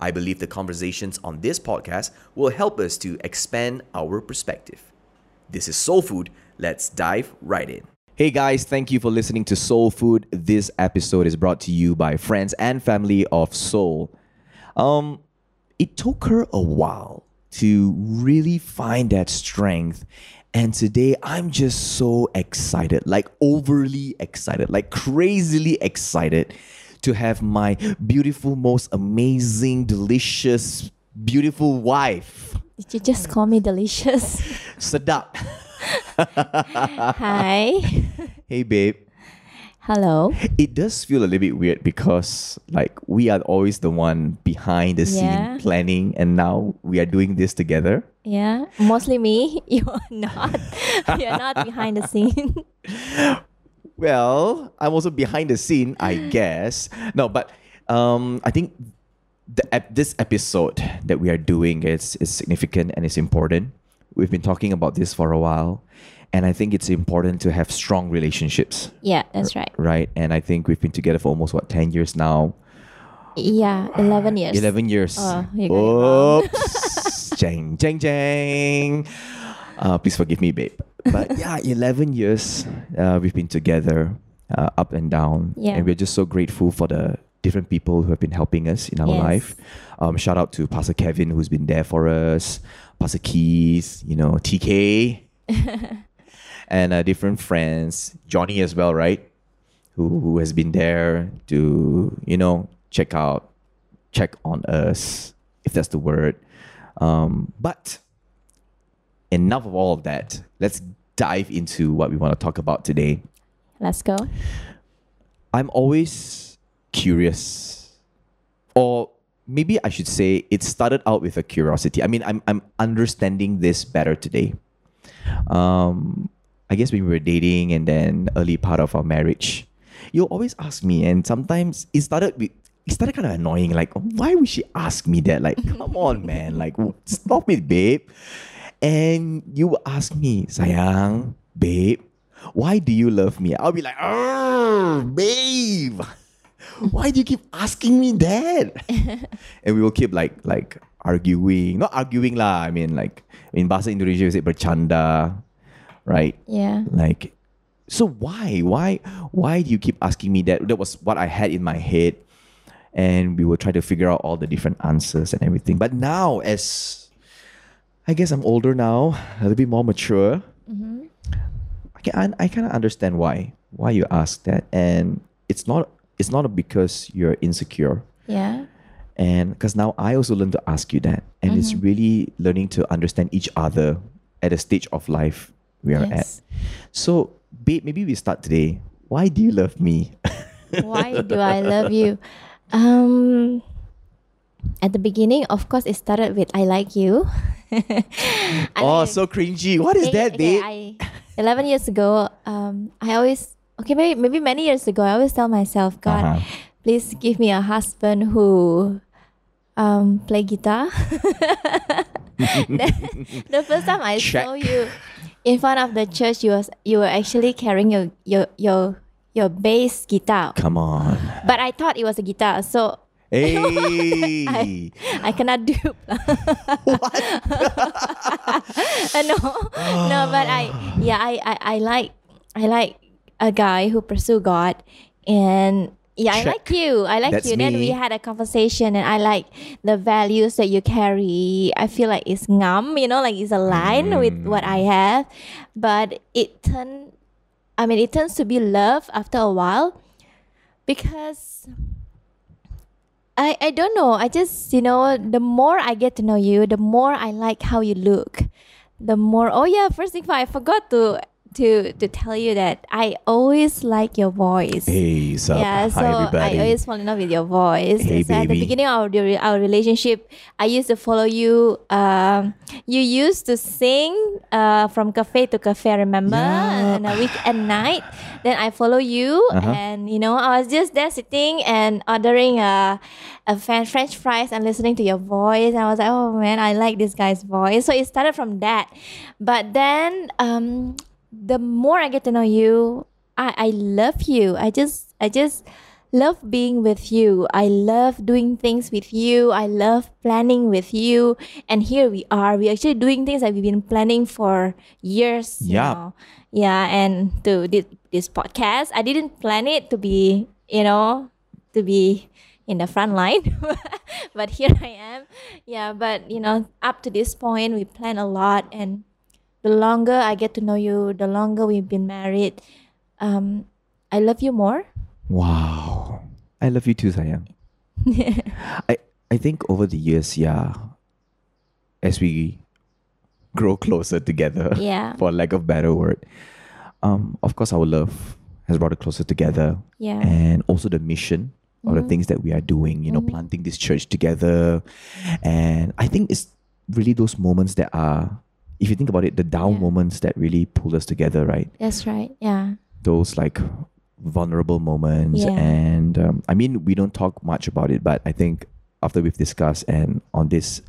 I believe the conversations on this podcast will help us to expand our perspective. This is Soul Food. Let's dive right in. Hey guys, thank you for listening to Soul Food. This episode is brought to you by friends and family of Soul. Um, it took her a while to really find that strength. And today I'm just so excited, like overly excited, like crazily excited to have my beautiful, most amazing, delicious, beautiful wife. Did you just call me delicious? Sedap. Hi. hey babe. Hello. It does feel a little bit weird because like we are always the one behind the Yeah. scene planning and now we are doing this together. Yeah, mostly me. You are not. You're not behind the scene. Well, I'm also behind the scene, I guess. No, but um, I think the ep- this episode that we are doing is is significant and it's important. We've been talking about this for a while, and I think it's important to have strong relationships, Yeah, that's right. right? And I think we've been together for almost what ten years now. Yeah, eleven years. Eleven years. Oh, you got it wrong. Oops. jang, jang, jang. Uh, please forgive me, babe. But yeah, 11 years uh, we've been together, uh, up and down. Yeah. And we're just so grateful for the different people who have been helping us in our Yes. life. Um, shout out to Pastor Kevin, who's been there for us, Pastor Keys, you know, TK, and uh, different friends, Johnny as well, right? Who, who has been there to, you know, check out, check on us, if that's the word. Um, but enough of all of that. Let's dive into what we want to talk about today. Let's go. I'm always curious, or maybe I should say it started out with a curiosity. I mean, I'm, I'm understanding this better today. Um, I guess when we were dating and then early part of our marriage, you'll always ask me, and sometimes it started with it started kind of annoying. Like, why would she ask me that? Like, come on, man. Like, stop it, babe. And you ask me, sayang, babe, why do you love me? I'll be like, oh, babe, why do you keep asking me that? and we will keep like like arguing, not arguing lah. I mean like in bahasa Indonesia we say bercanda, right? Yeah. Like, so why, why, why do you keep asking me that? That was what I had in my head, and we will try to figure out all the different answers and everything. But now, as I guess I'm older now, a little bit more mature. I can I, I kind of understand why why you ask that, and it's not it's not because you're insecure, Yeah. and because now I also learn to ask you that, and it's really learning to understand each other at a stage of life we are Yes. at. So, babe, maybe we start today. Why do you love me? Why do I love you? Um at the beginning, of course it started with I like you. Oh, so cringy. What is Okay, that, okay, babe? I, 11 years ago, um, I always, okay, maybe, maybe many years ago, I always tell myself, God, Uh-huh. please give me a husband who um, play guitar. the, the first time I saw you in front of the church, you was you were actually carrying your your your your bass guitar, Come on. but I thought it was a guitar, so Hey. I cannot dupe. Uh, no, no, but I yeah, I, I I like I like a guy who pursue God, and yeah, I like you. I like That's you. Then we had a conversation, and I like the values that you carry. I feel like it's ngam, you know, like it's aligned with what I have, but it turned. I mean, it turns to be love after a while, because I, I don't know. I just, you know, the more I get to know you, the more I like how you look. The more, oh yeah, first thing I forgot to to to tell you that I always like your voice. Hey, sup? Yeah, so Hi, everybody. I always fall in love with your voice. Hey, so at the beginning of the, our relationship, I used to follow you. Um, you used to sing uh, from cafe to cafe. I remember, Yeah. and a week and night. Then I follow you, Uh-huh. and you know, I was just there sitting and ordering a, a fan, French fries and listening to your voice. And I was like, oh man, I like this guy's voice. So it started from that. But then, um, the more I get to know you, I, I love you. I just I just love being with you. I love doing things with you. I love planning with you. And here we are. We're actually doing things that we've been planning for years. you Yeah. know. Yeah. And to this, this podcast, I didn't plan it to be, you know, to be in the front line. but here I am. Yeah. But, you know, up to this point, we plan a lot. And the longer I get to know you, the longer we've been married, um, I love you more. Wow. I love you too, Sayang. I I think over the years, yeah, as we grow closer together, Yeah. for lack of better word, um, of course our love has brought us closer together. Yeah. And also the mission of the things that we are doing, you know, planting this church together. And I think it's really those moments that are if you think about it, the down Yeah. moments that really pull us together, right? That's right. Yeah. those like vulnerable moments Yeah. and um, i mean we don't talk much about it but i think after we've discussed and on this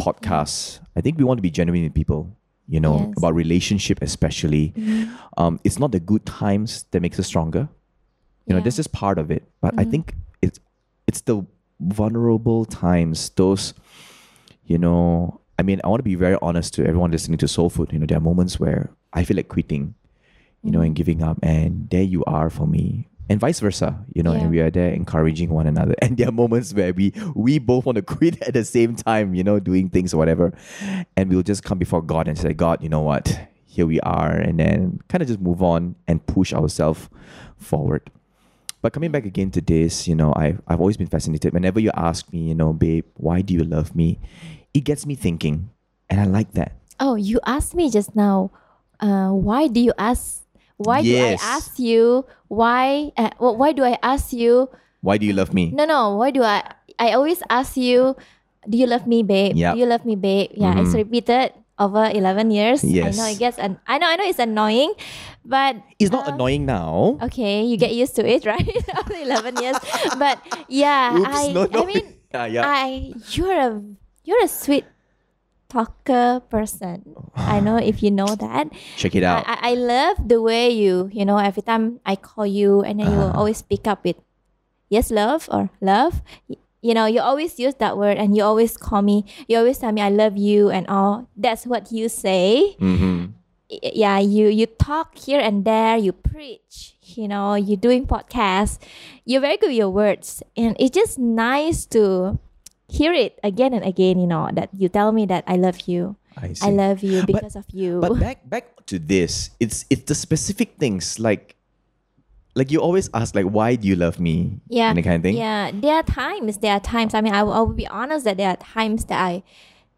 podcast i think we want to be genuine with people you know Yes. about relationship especially Mhm. um, it's not the good times that makes us stronger you know this is part of it but i Mhm. think it's it's the vulnerable times those you know i mean i want to be very honest to everyone listening to soul food. You know there are moments where i feel like quitting you know and mm-hmm. giving up and there you are for me. And vice versa you know Yeah. and we are there encouraging one another. And there are moments where we we both want to quit at the same time you know doing things or whatever. And we'll just come before god and say god you know what? Here we are and then kind of just move on and push ourselves forward. But coming back again to this, you know, I've, I've always been fascinated. Whenever you ask me, you know, babe, why do you love me? It gets me thinking. And I like that. Oh, you asked me just now. Uh, why do you ask? Why Yes. do I ask you? Why? Uh, wh- why do I ask you? Why do you love me? No, no. Why do I? I always ask you. Do you love me, babe? Yep. Do you love me, babe? Yeah, it's Mhm. repeated over eleven years. I know it gets. An- I know. I know it's annoying, but It's not uh, annoying now. Okay, you get used to it, right? After eleven years, but yeah, Oops, I. no, no. I mean, yeah, yeah. I you're a you're a sweet talker person. I know if you know that. Check it out. I, I love the way you you know every time I call you and then you Uh-huh. always pick up with yes love or love. You know you always use that word and you always call me. You always tell me I love you and all. That's what you say mm-hmm. yeah you you talk here and there you preach you know you're doing podcasts you're very good with your words and it's just nice to hear it again and again you know that you tell me that i love you I see. i love you But- because of you But back back to this, it's it's the specific things like like you always ask like why do you love me? yeah And that kind of thing. yeah there are times there are times i mean I will, I will be honest that there are times that i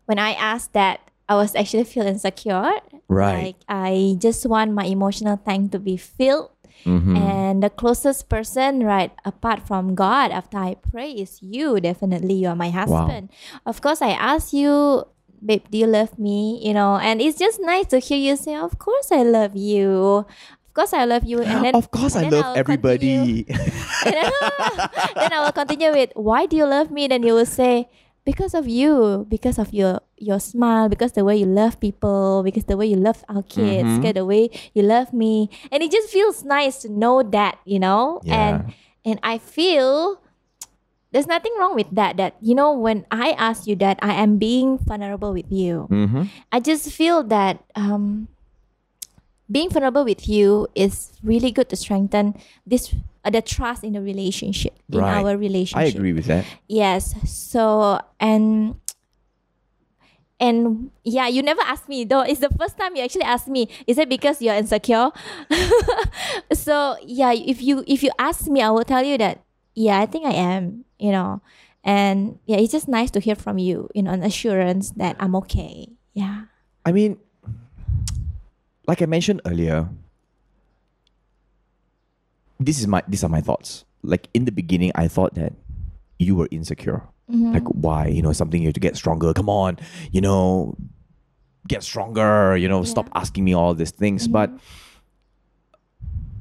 when i asked that i was actually feel insecure Right. like i just want my emotional tank to be filled Mhm. And the closest person, right, apart from God, after I pray, is you. Definitely, you are my husband. Of course, I ask you, babe, do you love me? You know, and it's just nice to hear you say, Of course, I love you. Of course, I love you. And then, of course, I then love I'll continue- everybody. then I will continue with, Why do you love me? Then you will say, because of you, because of your your smile, because the way you love people, because the way you love our kids, Mhm. because the way you love me, and it just feels nice to know that, you know. Yeah. And and I feel there's nothing wrong with that. That you know, when I ask you that, I am being vulnerable with you. mm-hmm. I just feel that um, being vulnerable with you is really good to strengthen this uh, the trust in the relationship in Right. our relationship. I agree with that. Yes. So and and yeah, you never asked me though. It's the first time you actually asked me. Is it because you're insecure? so yeah, if you if you ask me, I will tell you that yeah, I think I am. You know, and yeah, it's just nice to hear from you. You know, an assurance that I'm okay. Yeah. I mean, like I mentioned earlier, this is my these are my thoughts. Like in the beginning, I thought that you were insecure. Mm-hmm. Like why? You know, something you have to get stronger. Come on, you know, get stronger. You know, yeah. stop asking me all these things. Mm-hmm. But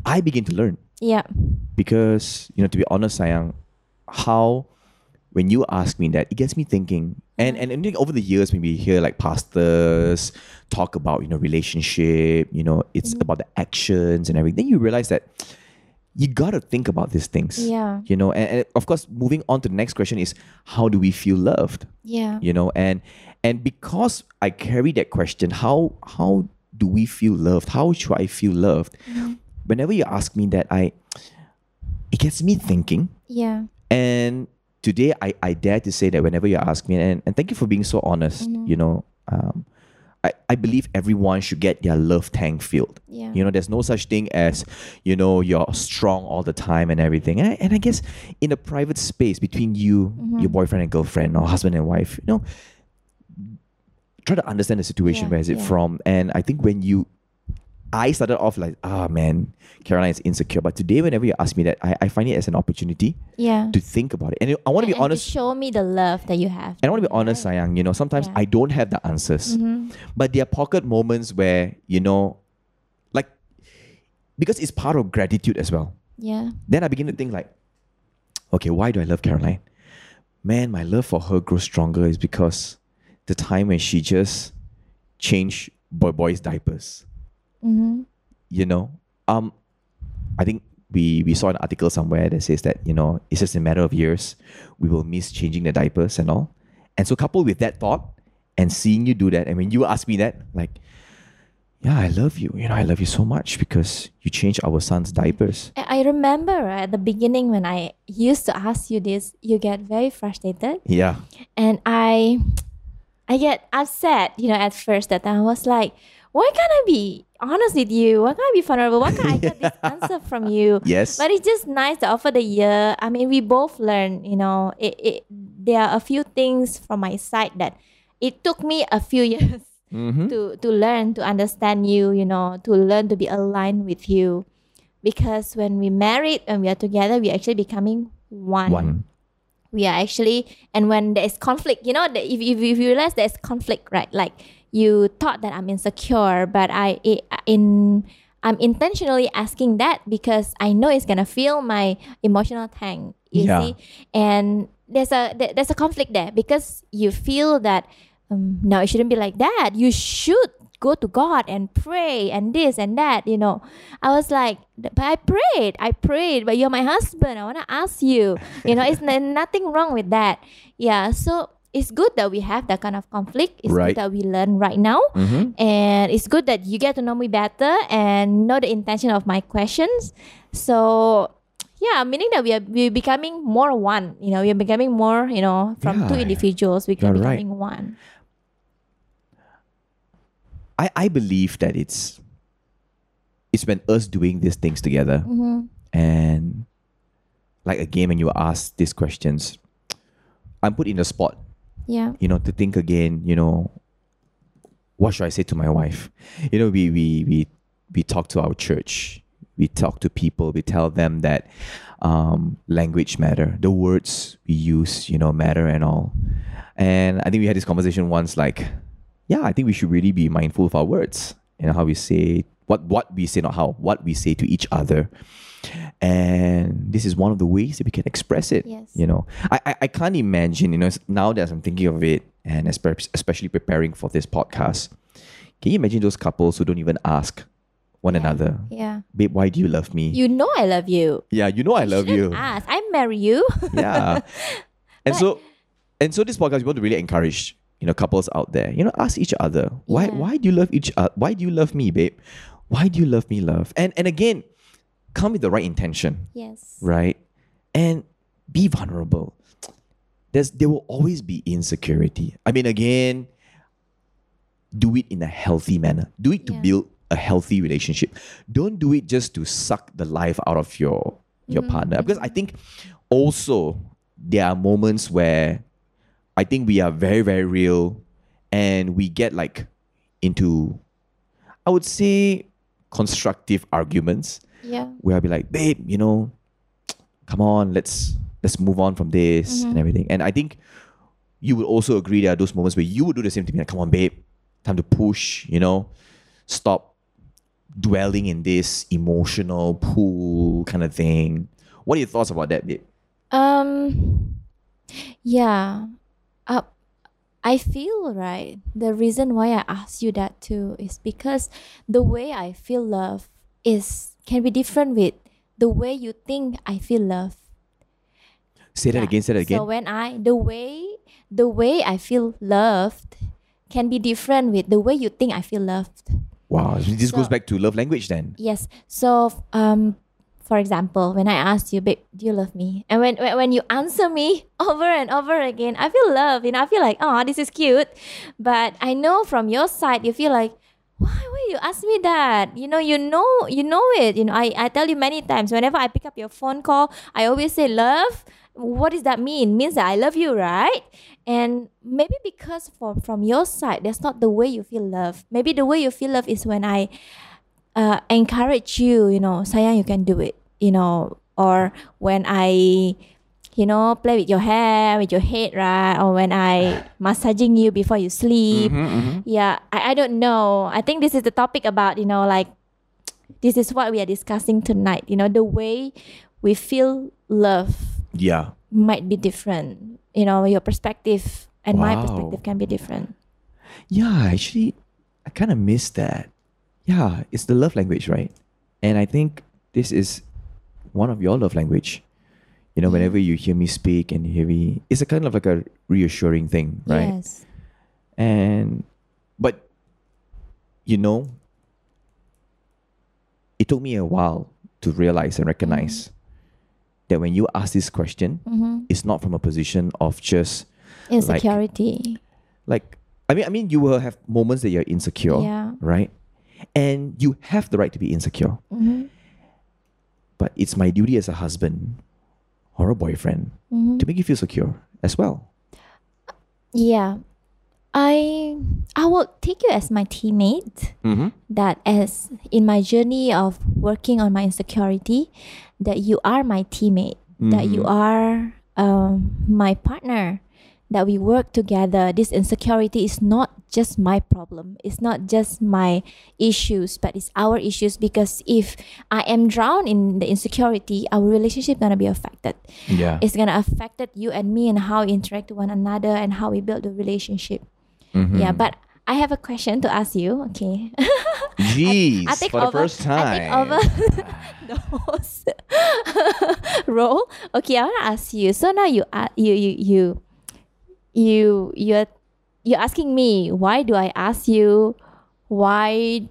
I begin to learn. Yeah. Because you know, to be honest, Sayang, how when you ask me that, it gets me thinking. And mm-hmm. and, and over the years, when we hear like pastors talk about you know relationship, you know, it's mm-hmm. about the actions and everything. Then you realize that you gotta think about these things. Yeah. You know, and, and of course, moving on to the next question is how do we feel loved? Yeah. You know, and and because I carry that question, how how do we feel loved? How should I feel loved? Mm-hmm. Whenever you ask me that, I it gets me thinking. Yeah. And today I, I dare to say that whenever you ask me, and, and thank you for being so honest, you know, um, I, I believe everyone should get their love tank filled. Yeah. You know, there's no such thing as, you know, you're strong all the time and everything. And I, and I guess in a private space between you, your boyfriend and girlfriend, or husband and wife, you know, try to understand the situation. Yeah, Where is it yeah. from? And I think when you, I started off like, ah, man, Caroline is insecure. But today, whenever you ask me that, I, I find it as an opportunity Yeah. to think about it. And I want to be honest. show me the love that you have. And I want to be honest, Sayang, you know, sometimes Yeah. I don't have the answers. But there are pocket moments where, you know, like, because it's part of gratitude as well. Yeah. Then I begin to think, like, okay, why do I love Caroline? Man, my love for her grows stronger is because the time when she just changed boy boys' diapers. Mm-hmm. You know, um, I think we we saw an article somewhere that says that you know it's just a matter of years we will miss changing the diapers and all. And so, coupled with that thought and seeing you do that, and when you ask me that, like, yeah, I love you. You know, I love you so much because you changed our son's diapers. I I remember right, at the beginning when I used to ask you this, you get very frustrated, Yeah, and I, I get upset. You know, at first that I was like, why can't I be honest with you? Why can't I be vulnerable? Why can't I get this answer from you? Yes. But it's just nice that over the year, I mean, we both learn. You know, it, it there are a few things from my side that it took me a few years Mm-hmm. to to learn to understand you you know to learn to be aligned with you because when we married and we are together we're actually becoming one, one. we are actually and when there is conflict you know that if, if, if you realize there's conflict right like you thought that i'm insecure but i in i'm intentionally asking that because i know it's gonna fill my emotional tank you Yeah. see? And there's a there's a conflict there because you feel that um, no it shouldn't be like that. You should go to god and pray and this and that you know? I was like but i prayed i prayed but you're my husband. I want to ask you. You know it's nothing wrong with that. Yeah so it's good that we have that kind of conflict it's Right. good that we learn right now Mm-hmm. and it's good that you get to know me better and know the intention of my questions so yeah meaning that we are we're becoming more one you know we're becoming more you know from two individuals we can You're right. becoming one I, I believe that it's it's when us doing these things together mm-hmm. and like again when you ask these questions i'm put in the spot yeah. You know to think again you know what should i say to my wife? You know we we we, we talk to our church. We talk to people. We tell them that um, language matter. The words we use you know matter and all. And i think we had this conversation once like yeah i think we should really be mindful of our words know how we say what what we say not how what we say to each other and this is one of the ways that we can express it Yes. you know. I, I i can't imagine you know now that i'm thinking of it and especially preparing for this podcast can you imagine those couples who don't even ask one another yeah. Babe why do you love me? You know i love you. Yeah you know i love you ask. I marry you. Yeah. And But- so and so this podcast we want to really encourage you know couples out there you know ask each other why Yeah. why do you love each other why do you love me babe? Why do you love me love? And and again come with the right intention yes. right? And be vulnerable. There's there will always be insecurity. I mean again do it in a healthy manner. Do it to Yeah. build a healthy relationship. Don't do it just to suck the life out of your your mm-hmm. partner. Because i mm-hmm. think also there are moments where i think we are very very real and we get like into i would say constructive arguments Yeah. where I'll be like, babe, you know, come on, let's let's move on from this and everything. And I think you would also agree there are those moments where you would do the same to me, like, come on, babe, time to push, you know, stop dwelling in this emotional pool kind of thing. What are your thoughts about that, babe? Um, yeah. Uh, I feel right. The reason why I asked you that too is because the way I feel love is can be different with the way you think I feel love. Say that Yeah. again, say that again. So when I the way the way I feel loved can be different with the way you think I feel loved. wow, this goes back to love language then. Yes. So, um, for example, when I ask you, babe, do you love me? And when, when when you answer me over and over again, I feel love. You know, I feel like, oh, this is cute. But I know from your side, you feel like, why why you ask me that? You know, you know, you know it. You know, I, I tell you many times, whenever I pick up your phone call, I always say love. What does that mean? Means that I love you, right? And maybe because from from your side, that's not the way you feel love. Maybe the way you feel love is when I uh, encourage you, you know, sayang, you can do it, you know, or when I, you know, play with your hair, with your head, right? Or when I massaging you before you sleep. Mm-hmm, mm-hmm. Yeah, I, I don't know. I think this is the topic about, you know, like, this is what we are discussing tonight. You know, the way we feel love Yeah. might be different. You know, your perspective and my perspective can be different. Yeah, actually, I kind of miss that. Yeah, it's the love language, right? And I think this is one of your love language. You know, whenever you hear me speak and hear me, it's a kind of like a reassuring thing, right? Yes. And, but, you know, it took me a while to realize and recognize that when you ask this question, Mm-hmm. it's not from a position of just Insecurity. like I mean I mean you will have moments that you're insecure, Yeah. right? And you have the right to be insecure. Mm-hmm. But it's my duty as a husband or a boyfriend Mm-hmm. to make you feel secure as well. Yeah. I I will take you as my teammate Mm-hmm. that as in my journey of working on my insecurity that you are my teammate that you are um, my partner that we work together this insecurity is not just my problem it's not just my issues but it's our issues because if i am drowned in the insecurity our relationship is gonna be affected Yeah. it's gonna affect you and me and how we interact with one another and how we build the relationship Mm-hmm. yeah but i have a question to ask you okay Jeez, I take for the first time. I take over the host role. Okay, I want to ask you. So now you are you you you you you're you're asking me why do I ask you why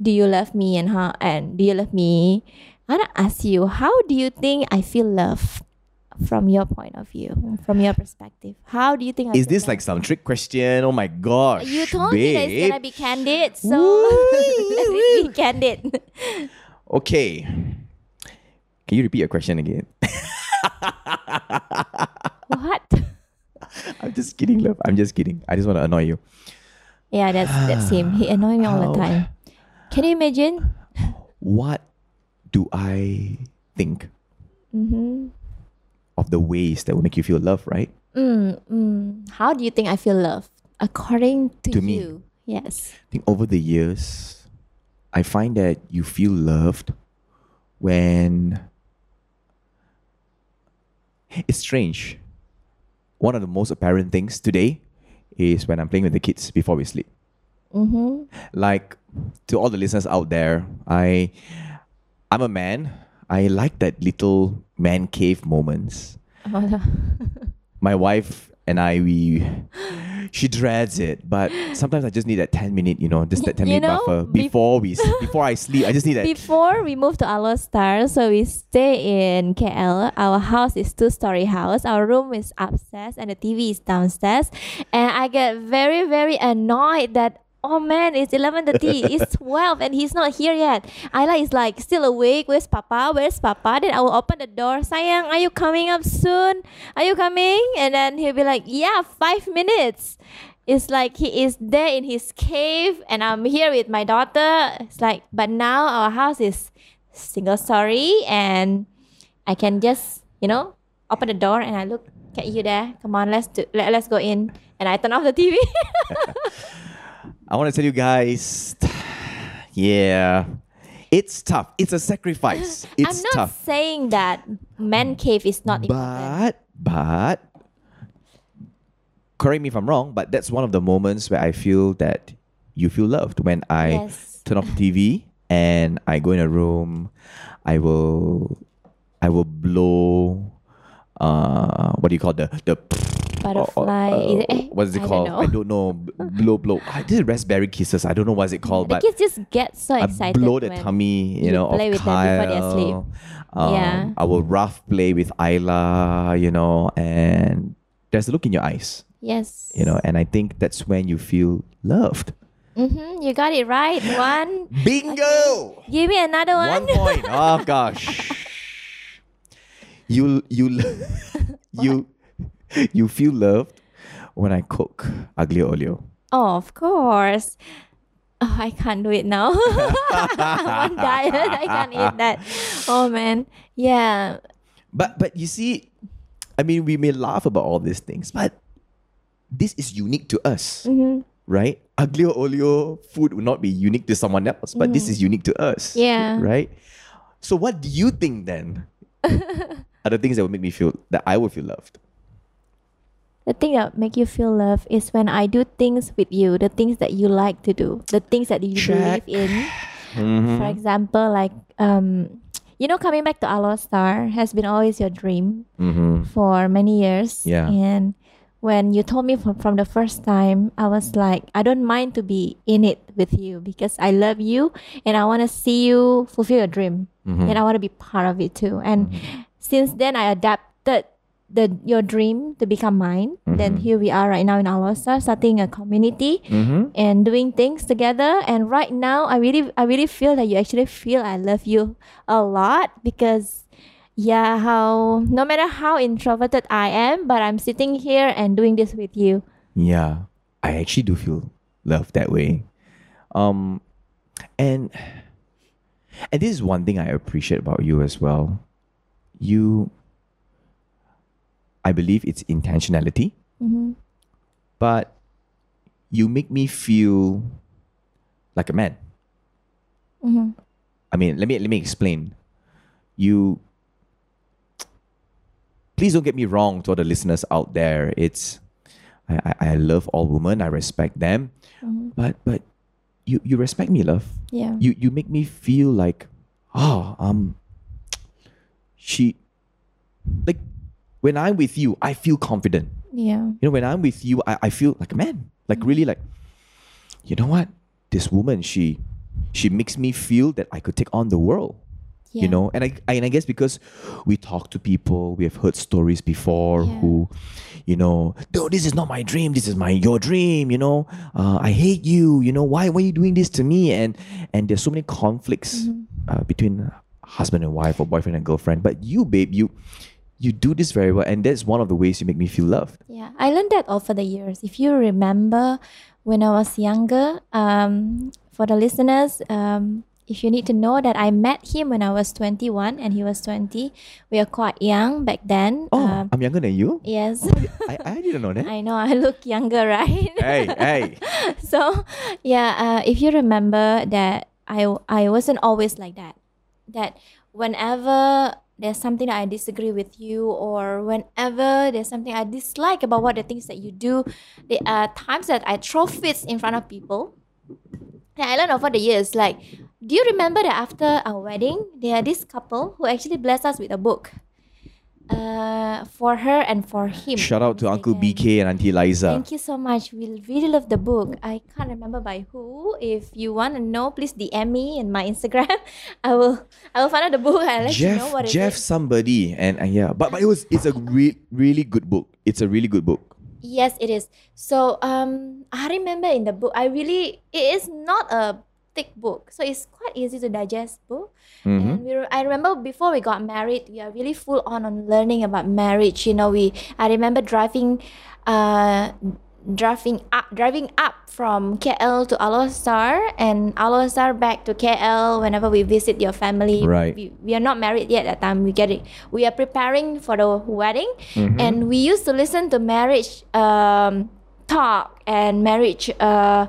do you love me and how and do you love me? I want to ask you how do you think I feel love from your point of view, from your perspective? How do you think I Is this like some trick question? Oh my gosh. You told babe. me that it's gonna be candid, so let it be candid. Okay. Can you repeat your question again? what? I'm just kidding, love. I'm just kidding. I just want to annoy you. Yeah, that's that's him. He annoys me all the time. Can you imagine? What do I think Mm-hmm. of the ways that will make you feel love, right? Mm, mm. How do you think I feel loved? According to, To me. you, yes. I think over the years, I find that you feel loved when it's strange. One of the most apparent things today is when I'm playing with the kids before we sleep. Mm-hmm. Like to all the listeners out there, I I'm a man. I like that little man cave moments. My wife and I we she dreads it, but sometimes I just need that 10 minute, you know, just that 10 You minute know, buffer bef- before we before I sleep. I just need that Before we move to Alor Star, so we stay in KL. Our house is two story house. Our room is upstairs and the TV is downstairs. And I get very very annoyed that oh man, it's eleven thirty, it's twelve, and he's not here yet. Ayla is like still awake. Where's Papa? Where's Papa? Then I will open the door. Sayang, are you coming up soon? Are you coming? And then he'll be like, yeah, five minutes. It's like he is there in his cave and I'm here with my daughter. It's like, but now our house is single story and I can just, you know, open the door and I look at you there. Come on, let's do let, let's go in. And I turn off the TV. I want to tell you guys, yeah, it's tough. It's a sacrifice. It's I'm not tough. saying that man cave is not important. But, but, correct me if I'm wrong, but that's one of the moments where I feel that you feel loved when I Yes. turn off the TV and I go in a room. I will, I will blow. Uh, what do you call the the Butterfly. Is it- eh, what is it I don't called? I don't know. Blow, blow. I did raspberry kisses. I don't know what's it called, the but kids just get so excited. I blow the tummy, you, you know, play of with them before they Kyle. sleep. Um, Yeah. I will rough play with Isla, you know, and there's a look in your eyes, Yes. you know, and I think that's when you feel loved. Mm-hmm, you got it right. One. Bingo! Give me another one. One point. Oh gosh. You you you you feel loved when I cook aglio olio. Oh, of course. Oh, I can't do it now. I'm on diet. I can't eat that. Oh man. Yeah. But but you see, I mean, we may laugh about all these things, but this is unique to us, Mm-hmm. right? Aglio olio food will not be unique to someone else, but this is unique to us. Mm-hmm. Yeah. Right. So what do you think then? are the things that would make me feel that I would feel loved? The thing that make you feel love is when I do things with you, the things that you like to do, the things that you Check. believe in. Mm-hmm. For example, like um, you know, coming back to Alor Star has been always your dream Mm-hmm. for many years. Yeah. And when you told me from, from the first time, I was like, I don't mind to be in it with you because I love you and I want to see you fulfill your dream. Mm-hmm. And I want to be part of it too. And since then, I adapted the your dream to become mine. Then here we are right now in Alor Star, starting a community Mm-hmm. and doing things together and right now i really i really feel that you actually feel i love you a lot because yeah how no matter how introverted i am but i'm sitting here and doing this with you Yeah, I actually do feel love that way. Um, and and this is one thing I appreciate about you as well. You, I believe it's intentionality, Mhm. but you make me feel like a man. Mhm. I mean, let me let me explain. You please don't get me wrong to all the listeners out there. It's I, I, I love all women, I respect them. But but you you respect me, love. yeah You you make me feel like oh um she like when I'm with you, I feel confident. yeah You know, when I'm with you, I, I feel like a man. Like really like, you know what? This woman, she she makes me feel that I could take on the world. yeah You know, and I, I and I guess because we talk to people, we have heard stories before Yeah. who, you know, no, this is not my dream. This is my your dream. You know, uh, I hate you. You know, why why are you doing this to me? And and there's so many conflicts Mm-hmm. uh, between husband and wife or boyfriend and girlfriend. But you, babe, you you do this very well, and that's one of the ways you make me feel loved. Yeah, I learned that over the years. If you remember when I was younger, um, for the listeners, um, if you need to know that I met him when I was 21 and he was 20. We are quite young back then. Oh, Um, I'm younger than you. yes. I, I didn't know that. I know I look younger, right? hey, hey. so yeah uh, if you remember that I, I wasn't always like that that whenever there's something that i disagree with you or whenever there's something i dislike about what the things that you do there are times that i throw fits in front of people and i learned over the years. Like do you remember that after our wedding there are this couple who actually blessed us with a book uh, for her and for him Shout out to Uncle. BK and Auntie Liza. Thank you so much. We really love the book. I can't remember by who. If you want to know, please DM me in my Instagram. I will I will find out the book and let you know Jeff, what it is. Jeff, somebody, and, and yeah, but but it was it's a re- really good book. It's a really good book. Yes, it is. So um I remember in the book I really it is not a thick book. So it's quite easy to digest book. Mhm. And we I remember before we got married, we are really full on on learning about marriage. You know, we I remember driving uh driving up driving up from KL to Alor Star and Alor Star back to KL whenever we visit your family. Right. We, we are not married yet at that time. We get it. We are preparing for the wedding Mm-hmm. and we used to listen to marriage um, talk and marriage uh,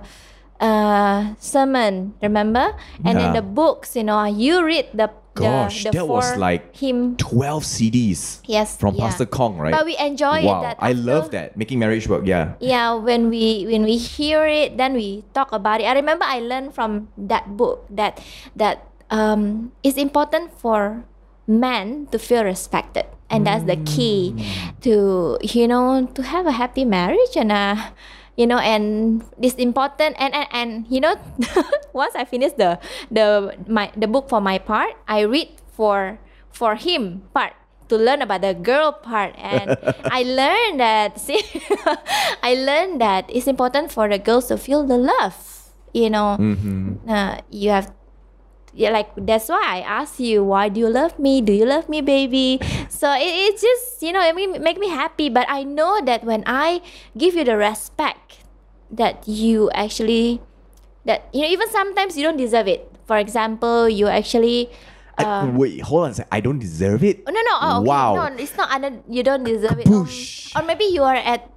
uh, sermon, remember? And then the books, you know, you read the Gosh, the, the that was like him. 12 CDs Yes, from yeah. Pastor Kong, right? But we enjoy it wow, that I love that. Making marriage work, yeah. yeah when we when we hear it then we talk about it i remember i learned from that book that that um, it's important for men to feel respected and that's the key to you know to have a happy marriage and uh you know and it's important and and, and you know once i finish the the my the book for my part i read for for him part to learn about the girl part. And i learned that see i learned that it's important for the girls to feel the love you know. Uh, you have yeah, like that's why I ask you, why do you love me? Do you love me, baby? So it, it's just you know, it make me happy. But I know that when I give you the respect that you actually, that you know, even sometimes you don't deserve it. For example, you actually. I, wait, hold on a sec. I don't deserve it. Oh, no, no. Oh, okay. Wow. No, it's not under. You don't deserve it. Um, or maybe you are at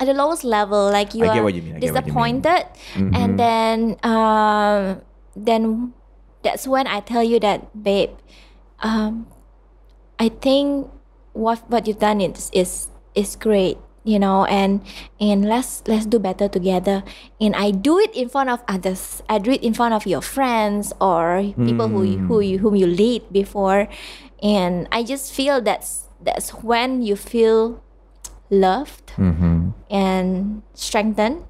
at the lowest level, like you I are you mean, I get what you disappointed, and then um, then that's when I tell you that, babe. Um, I think what what you've done is is is great you know and and let's let's do better together. And i do it in front of others. I do it in front of your friends or people who you, who you whom you lead before. And i just feel that's that's when you feel loved and strengthened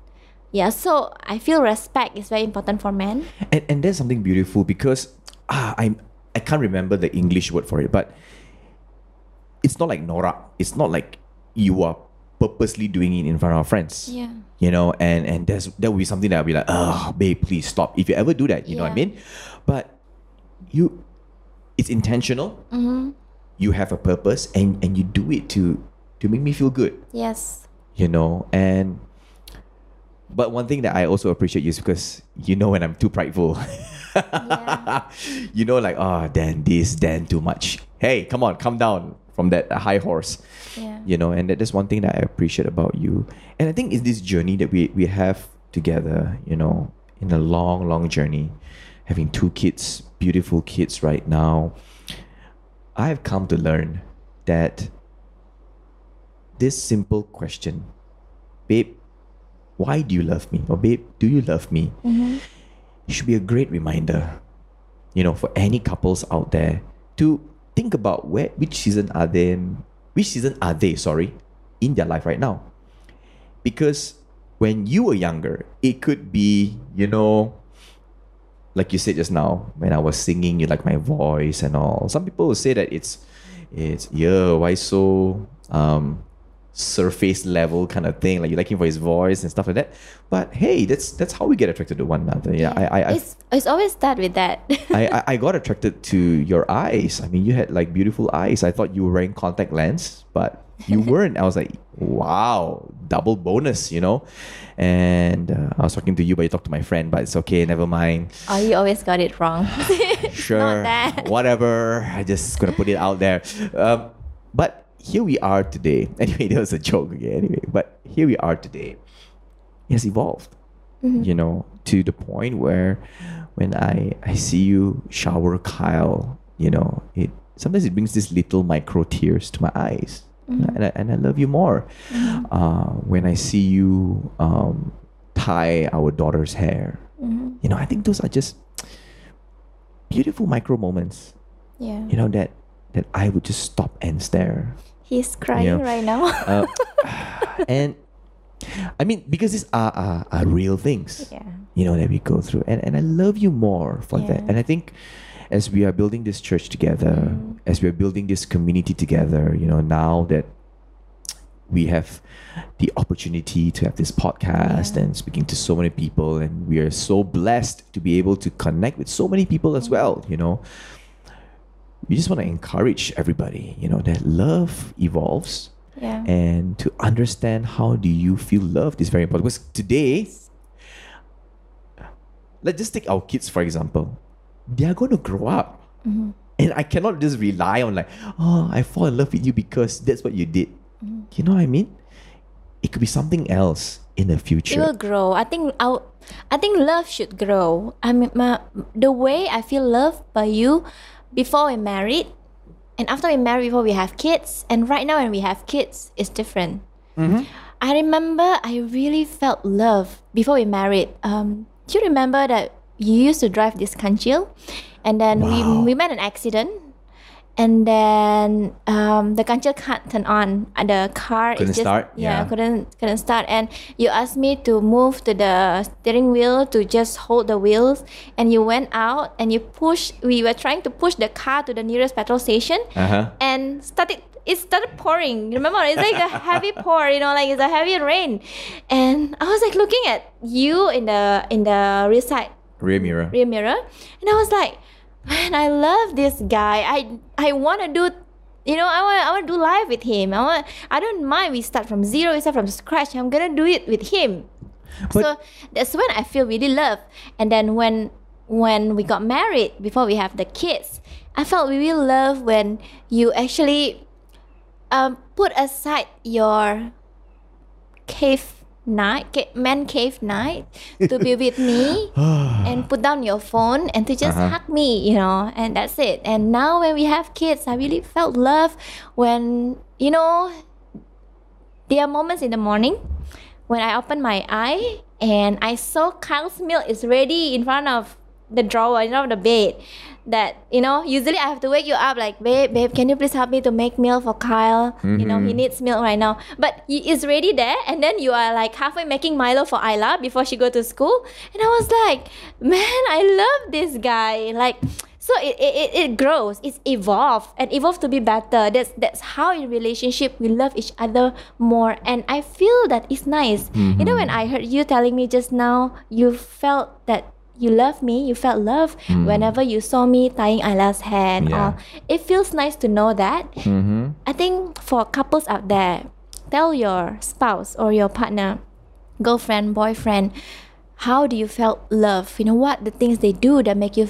yeah so i feel respect is very important for men And, and there's something beautiful because ah, I'm, I can't remember the English word for it, but it's not like Nora. It's not like you are purposely doing it in front of our friends. yeah You know, and and there's that would be something that I'll be like, oh, babe, please stop. If you ever do that, you know what I mean? But you, it's intentional. You have a purpose, and and you do it to to make me feel good yes you know and but one thing that i also appreciate you is because you know when i'm too prideful. Yeah. You know like ah, oh then this then too much. Hey come on come down from that high horse. Yeah. You know and that is one thing that i appreciate about you. And i think it's this journey that we we have together you know in a long long journey. Having two kids beautiful kids right now. I have come to learn that this simple question babe why do you love me? Or babe do you love me? Should be a great reminder you know for any couples out there to think about where which season are they which season are they sorry in their life right now. Because when you were younger it could be you know like you said just now when i was singing you like my voice and all. Some people will say that it's it's yeah why so um surface level kind of thing like you like him for his voice and stuff like that but hey that's that's how we get attracted to one another yeah, i i, I it's it's always start with that I, I, I got attracted to your eyes. I mean, you had like beautiful eyes. I thought you were wearing contact lens, but you weren't. I was like, wow, double bonus, you know? And uh, I was talking to you, but you talked to my friend, but it's okay, never mind. oh you always got it wrong Sure, that. whatever. I just gonna put it out there. Um, but here we are today. Anyway, that was a joke. Anyway, but here we are today. It has evolved, you know, to the point where when I I see you shower Kyle, you know, it sometimes it brings these little micro tears to my eyes, and I, and I love you more. Uh, when I see you um, tie our daughter's hair, you know, I think those are just beautiful micro moments yeah you know that that I would just stop and stare. He's crying Yeah. right now Uh, and I mean because these are, are are real things, yeah you know that we go through, and and I love you more for that. And I think as we are building this church together, Mm. as we are building this community together, you know now that we have the opportunity to have this podcast Yeah. and speaking to so many people and we are so blessed to be able to connect with so many people as well you know we just want to encourage everybody you know that love evolves Yeah. And to understand how do you feel loved is very important. Because today, let's just take our kids for example. They are going to grow up. Mm-hmm. And I cannot just rely on like, oh, I fall in love with you because that's what you did. Mm-hmm. You know what I mean? It could be something else in the future. It will grow. I think our, I think love should grow. I mean, my, the way I feel loved by you before we married, and after we married, before we have kids, and right now when we have kids, it's different. I remember I really felt love before we married. Um, do you remember that you used to drive this Kancil, and then Wow. we we met an accident, and then um, the Kancil can't turn on. and The car Couldn't just start? yeah, Yeah. couldn't couldn't start, and you asked me to move to the steering wheel to just hold the wheels, and you went out and you push. We were trying to push the car to the nearest petrol station, uh-huh. and started it started pouring. Remember, it's like a heavy pour, you know, like it's a heavy rain. And I was like looking at you in the in the rear side Rear mirror. rear mirror, and I was like, man, I love this guy. I I want to do. You know, I want I want to do live with him. I want I don't mind we start from zero, we start from scratch. I'm gonna do it with him. But- so that's when I feel really love. And then when when we got married, before we have the kids, I felt really love when you actually um, put aside your cave night, man cave night, to be with me and put down your phone and to just Uh-huh. hug me, you know, and that's it. And now when we have kids, I really felt love when, you know, there are moments in the morning when I open my eye and I saw Kyle's milk is ready in front of the drawer, in front of the bed. That you know, usually I have to wake you up like, babe, babe, can you please help me to make meal for Kyle? You know, he mm-hmm. needs milk right now. But he is ready there, and then you are like halfway making Milo for Isla before she go to school. And I was like, man, I love this guy. Like, so it, it, it, it grows, it's evolved and evolved to be better. That's that's how in relationship we love each other more. And I feel that it's nice. You know, mm-hmm. when I heard you telling me just now, you felt that you love me, you felt love whenever you saw me tying Isla's hair. Yeah. all. It feels nice to know that. Mm-hmm. I think for couples out there, tell your spouse or your partner, girlfriend, boyfriend, how do you felt love? You know what the things they do that make you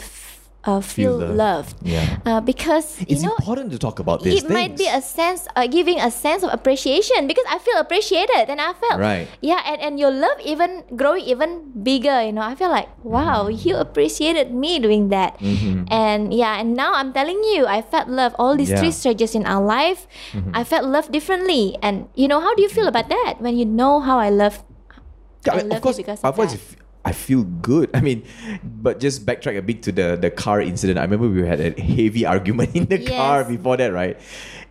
uh, feel, loved. loved. Yeah. Uh, because It's you know important to talk about these it might be a sense uh, giving a sense of appreciation because I feel appreciated and I felt Right. yeah and, and your love even growing even bigger you know I feel like wow Mm-hmm. you appreciated me doing that and yeah and now I'm telling you I felt love all these Yeah. Mm-hmm. three stages in our life I felt love differently and you know how do you feel about that when you know how I love I mean, of course, because of of course, if I feel good. I mean, but just backtrack a bit to the the car incident. I remember we had a heavy argument in the car before that, right?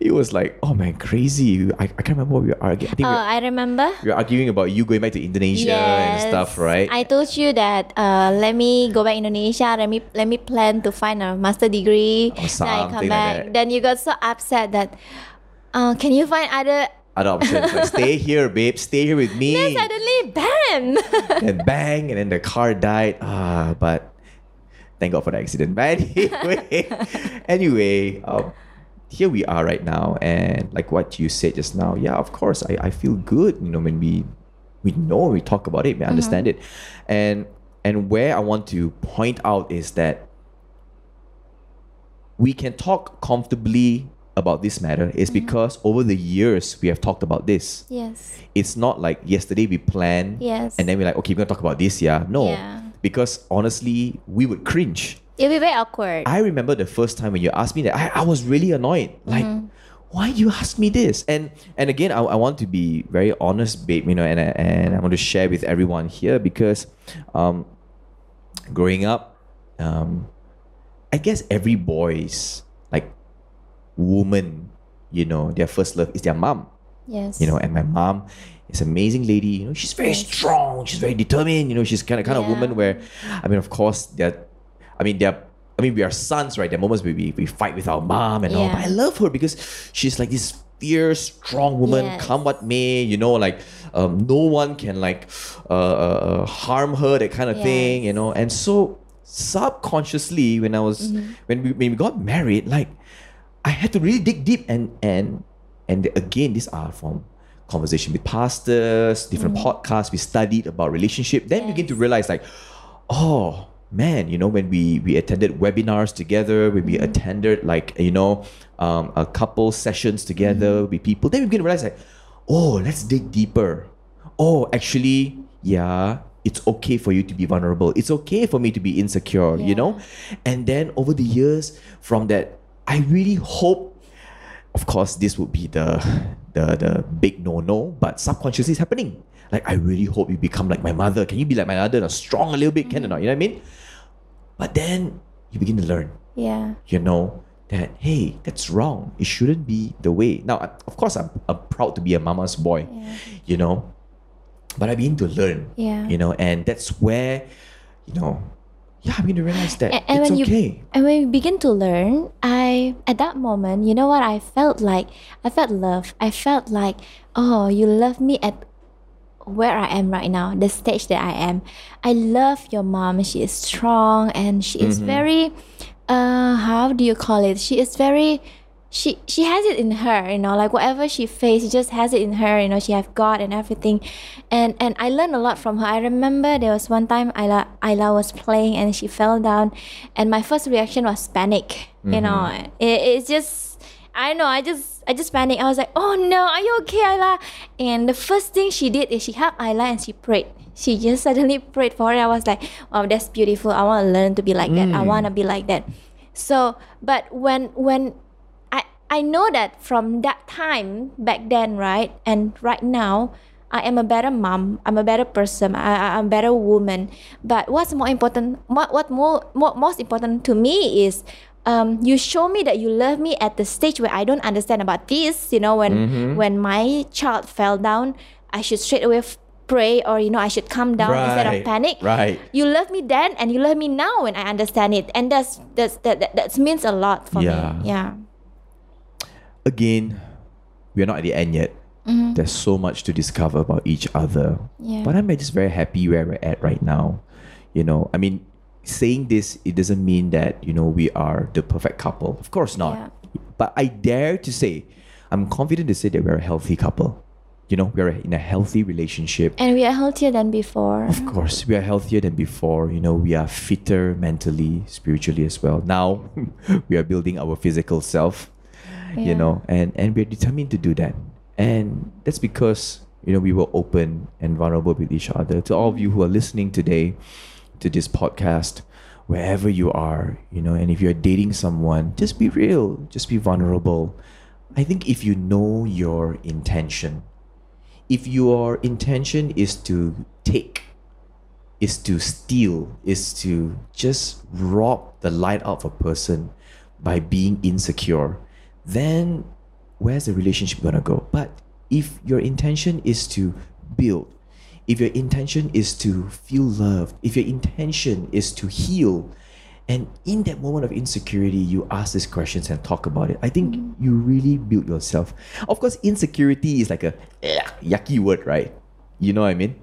It was like, oh man, crazy. I, I can't remember what we were arguing. I oh we, were, I remember we were arguing about you going back to Indonesia and stuff, right? I told you that uh, let me go back to Indonesia. Let me let me plan to find a master degree. Or then I something come like back. that. Then you got so upset that, uh, can you find other? Other options, like, stay here, babe. Stay here with me. Then suddenly, bam! and bang, and then the car died. Ah, but thank God for the accident. But anyway, anyway, um, here we are right now, and like what you said just now, yeah, of course, I, I feel good. You know, when we we know we talk about it, we understand it, and and where I want to point out is that we can talk comfortably about this matter is because over the years we have talked about this yes. it's not like yesterday we planned Yes. and then we're like, okay, we're gonna talk about this, yeah. No. Yeah. Because honestly, we would cringe. It'll be very awkward. I remember the first time when you asked me that, I, I was really annoyed. Like, why you ask me this? And and again, I, I want to be very honest, babe, you know, and, I- and I want to share with everyone here because um, growing up, um, I guess every boy's woman, you know, their first love is their mom yes. you know and my mom is an amazing lady you know she's very Yes. strong she's very determined you know she's kind of kind of woman where i mean of course there i mean there i mean we are sons right there are moments where we, we fight with our mom and all but i love her because she's like this fierce strong woman Yes. come what may you know like um, no one can like uh, uh, uh, harm her that kind of thing you know and so subconsciously when i was Mm-hmm. when we when we got married like i had to really dig deep and and And again, these are from conversation with pastors, different mm-hmm. podcasts we studied about relationship. Then we begin to realize like, oh man, you know, when we we attended webinars together, when we mm-hmm. attended like you know, um, a couple sessions together mm-hmm. with people, then we begin to realize like, oh, let's dig deeper. Oh, actually, yeah, it's okay for you to be vulnerable. It's okay for me to be insecure, you know? And then over the years, from that, I really hope of course this would be the the the big no no but subconsciously it's happening. Like i really hope you become like my mother. Can you be like my mother and strong a little bit can or not? You know what i mean? But then you begin to learn. Yeah. you know that hey that's wrong. It shouldn't be the way. Now of course i'm, I'm proud to be a mama's boy Yeah. you know? But i begin to learn Yeah. you know? And that's where you know yeah i begin to realize that A- and it's when you okay. and when you begin to learn i at that moment you know what? I felt like i felt love. I felt like oh you love me at where i am right now the stage that i am. I love your mom. She is strong and she is very uh how do you call it? She is very she she has it in her you know like whatever she faced she just has it in her you know she have god and everything. And and i learned a lot from her. I remember there was one time Ayla, Ayla was playing and she fell down and my first reaction was panic you know. Mm-hmm. It, it's just i don't know i just i just panicked i was like oh no are you okay Ayla? And the first thing she did is she helped Ayla and she prayed. She just suddenly prayed for her. I was like wow that's beautiful. I want to learn to be like that. I mm. want to be like that. So but when when I know that from that time back then, right, and right now, I am a better mom. I'm a better person. I, I'm a better woman. But what's more important? What what more, more most important to me is. Um, you show me that you love me at the stage where I don't understand about this. You know, when when my child fell down, I should straight away f- pray, or you know, I should calm down instead of Right, panic. right. You love me then, and you love me now when I understand it, and that's that's that that, that means a lot for Yeah. me. Yeah. Again, we are not at the end yet. Mm-hmm. There's so much to discover about each other. Yeah. But I'm just very happy where we're at right now. You know, I mean, saying this, it doesn't mean that, you know, we are the perfect couple. Of course not. Yeah. But I dare to say, I'm confident to say that we're a healthy couple. You know, we're in a healthy relationship. And we are healthier than before. Of course, we are healthier than before. You know, we are fitter mentally, spiritually as well. Now, we are building our physical self. Yeah. You know, and and we're determined to do that. And that's because you know we were open and vulnerable with each other. To all of you who are listening today to this podcast, wherever you are, you know, and if you're dating someone, just be real, just be vulnerable. I think if you know your intention, if your intention is to take is to steal, is to just rob the light out of a person by being insecure, then where's the relationship gonna go? But if your intention is to build, if your intention is to feel loved, if your intention is to heal, and in that moment of insecurity, you ask these questions and talk about it. I think mm-hmm. you really build yourself. Of course, insecurity is like a yucky word, right? You know what I mean?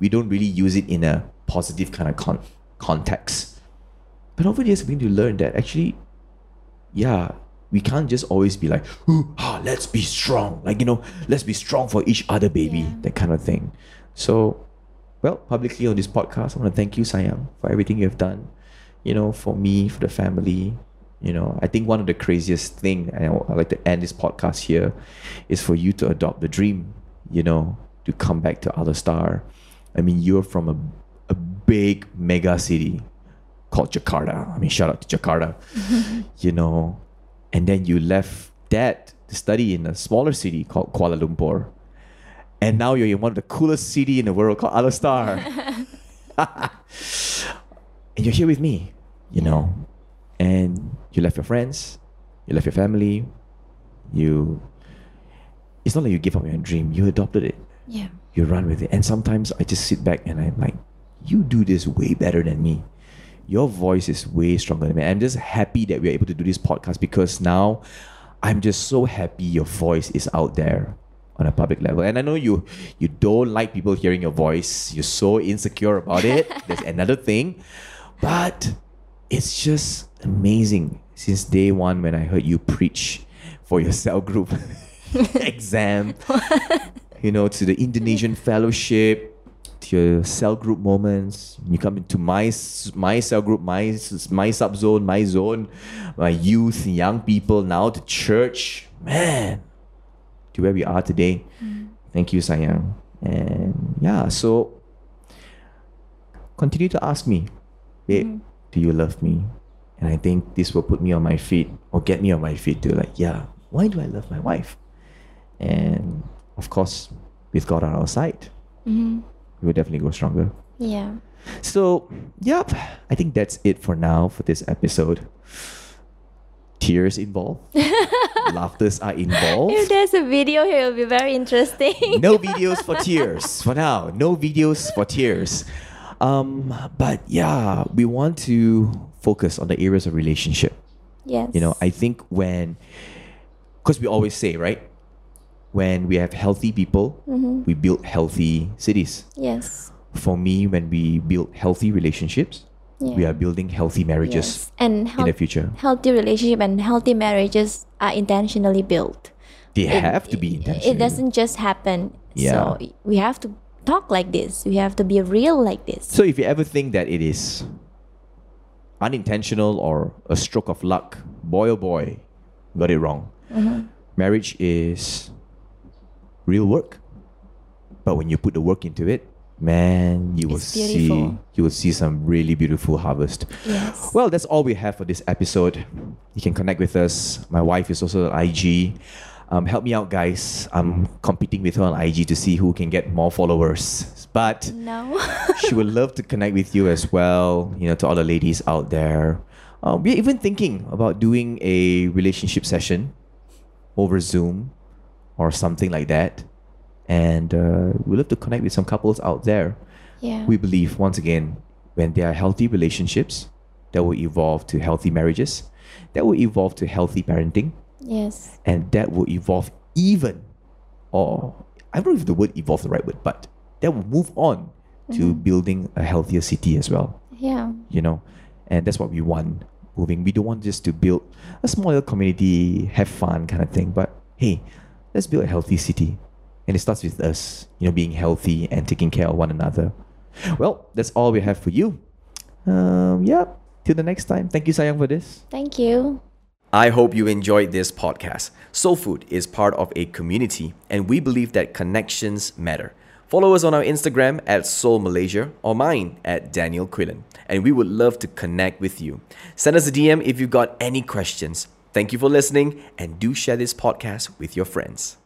we don't really use it in a positive kind of con- context. But over the years, we need to learn that actually, yeah, we can't just always be like, Ooh, ah, let's be strong. Like, you know, let's be strong for each other, baby. Yeah. That kind of thing. So, well, publicly on this podcast, I want to thank you, Sayang, for everything you have done. You know, for me, for the family. You know, I think one of the craziest thing, and I- like to end this podcast here, is for you to adopt the dream. You know, to come back to Alor Star. I mean, you're from a, a big mega city called Jakarta. I mean, shout out to Jakarta. you know, and then you left that to study in a smaller city called Kuala Lumpur. And now you're in one of the coolest city in the world called Alor Star. and you're here with me, you know. And you left your friends, you left your family, you it's not like you give up your dream, you adopted it. Yeah. You run with it. And sometimes I just sit back and I'm like, you do this way better than me. Your voice is way stronger than me. I'm just happy that we're able to do this podcast because now I'm just so happy your voice is out there on a public level. And I know you you don't like people hearing your voice. You're so insecure about it. That's another thing. But it's just amazing since day one when I heard you preach for your cell group. exam, you know, to the Indonesian fellowship, your cell group moments. You come into my my cell group, my my sub zone, my zone, my youth, young people. Now to church, man, to where we are today. Thank you, Sayang. And yeah, so continue to ask me, babe, do you love me? And I think this will put me on my feet or get me on my feet to like, yeah, why do I love my wife? And of course, with God on our side, Mm-hmm. We will definitely grow stronger. Yeah. So, yep, I think that's it for now for this episode. Tears involved, laughters are involved. If there's a video here, it'll be very interesting. no videos for tears for now. No videos for tears. Um, but yeah, we want to focus on the areas of relationship. yes. You know, I think when, because we always say, right, when we have healthy people, Mm-hmm. we build healthy cities. yes. For me, when we build healthy relationships, Yeah. we are building healthy marriages Yes. And in the future. healthy relationship and healthy marriages are intentionally built. They It- have to be intentional. It doesn't just happen. Yeah. So we have to talk like this. We have to be real like this. So if you ever think that it is unintentional or a stroke of luck, boy oh boy, got it wrong. Mm-hmm. Marriage is real work. But when you put the work into it, man, you will It's see you will see some really beautiful harvest. Yes. Well, that's all we have for this episode. You can connect with us. My wife is also on IG. Um, help me out, guys. I'm competing with her on IG to see who can get more followers. But no. she would love to connect with you as well. You know, to all the ladies out there. Uh, we're even thinking about doing a relationship session over Zoom or something like that. And uh, we'd love to connect with some couples out there. yeah. We believe, once again, when there are healthy relationships, that will evolve to healthy marriages, that will evolve to healthy parenting, yes. and that will evolve even, or I don't know if the word evolve is the right word, but that will move on to building a healthier city as well, Yeah. you know, and that's what we want moving. We don't want just to build a small little community, have fun kind of thing, but hey, let's build a healthy city. And it starts with us, you know, being healthy and taking care of one another. Well, that's all we have for you. Um, yeah. Till the next time. Thank you, Sayang, for this. Thank you. I hope you enjoyed this podcast. Soul Food is part of a community, and we believe that connections matter. Follow us on our Instagram at Soul Malaysia or mine at Daniel Quillen, and we would love to connect with you. Send us a DM if you've got any questions. Thank you for listening, and do share this podcast with your friends.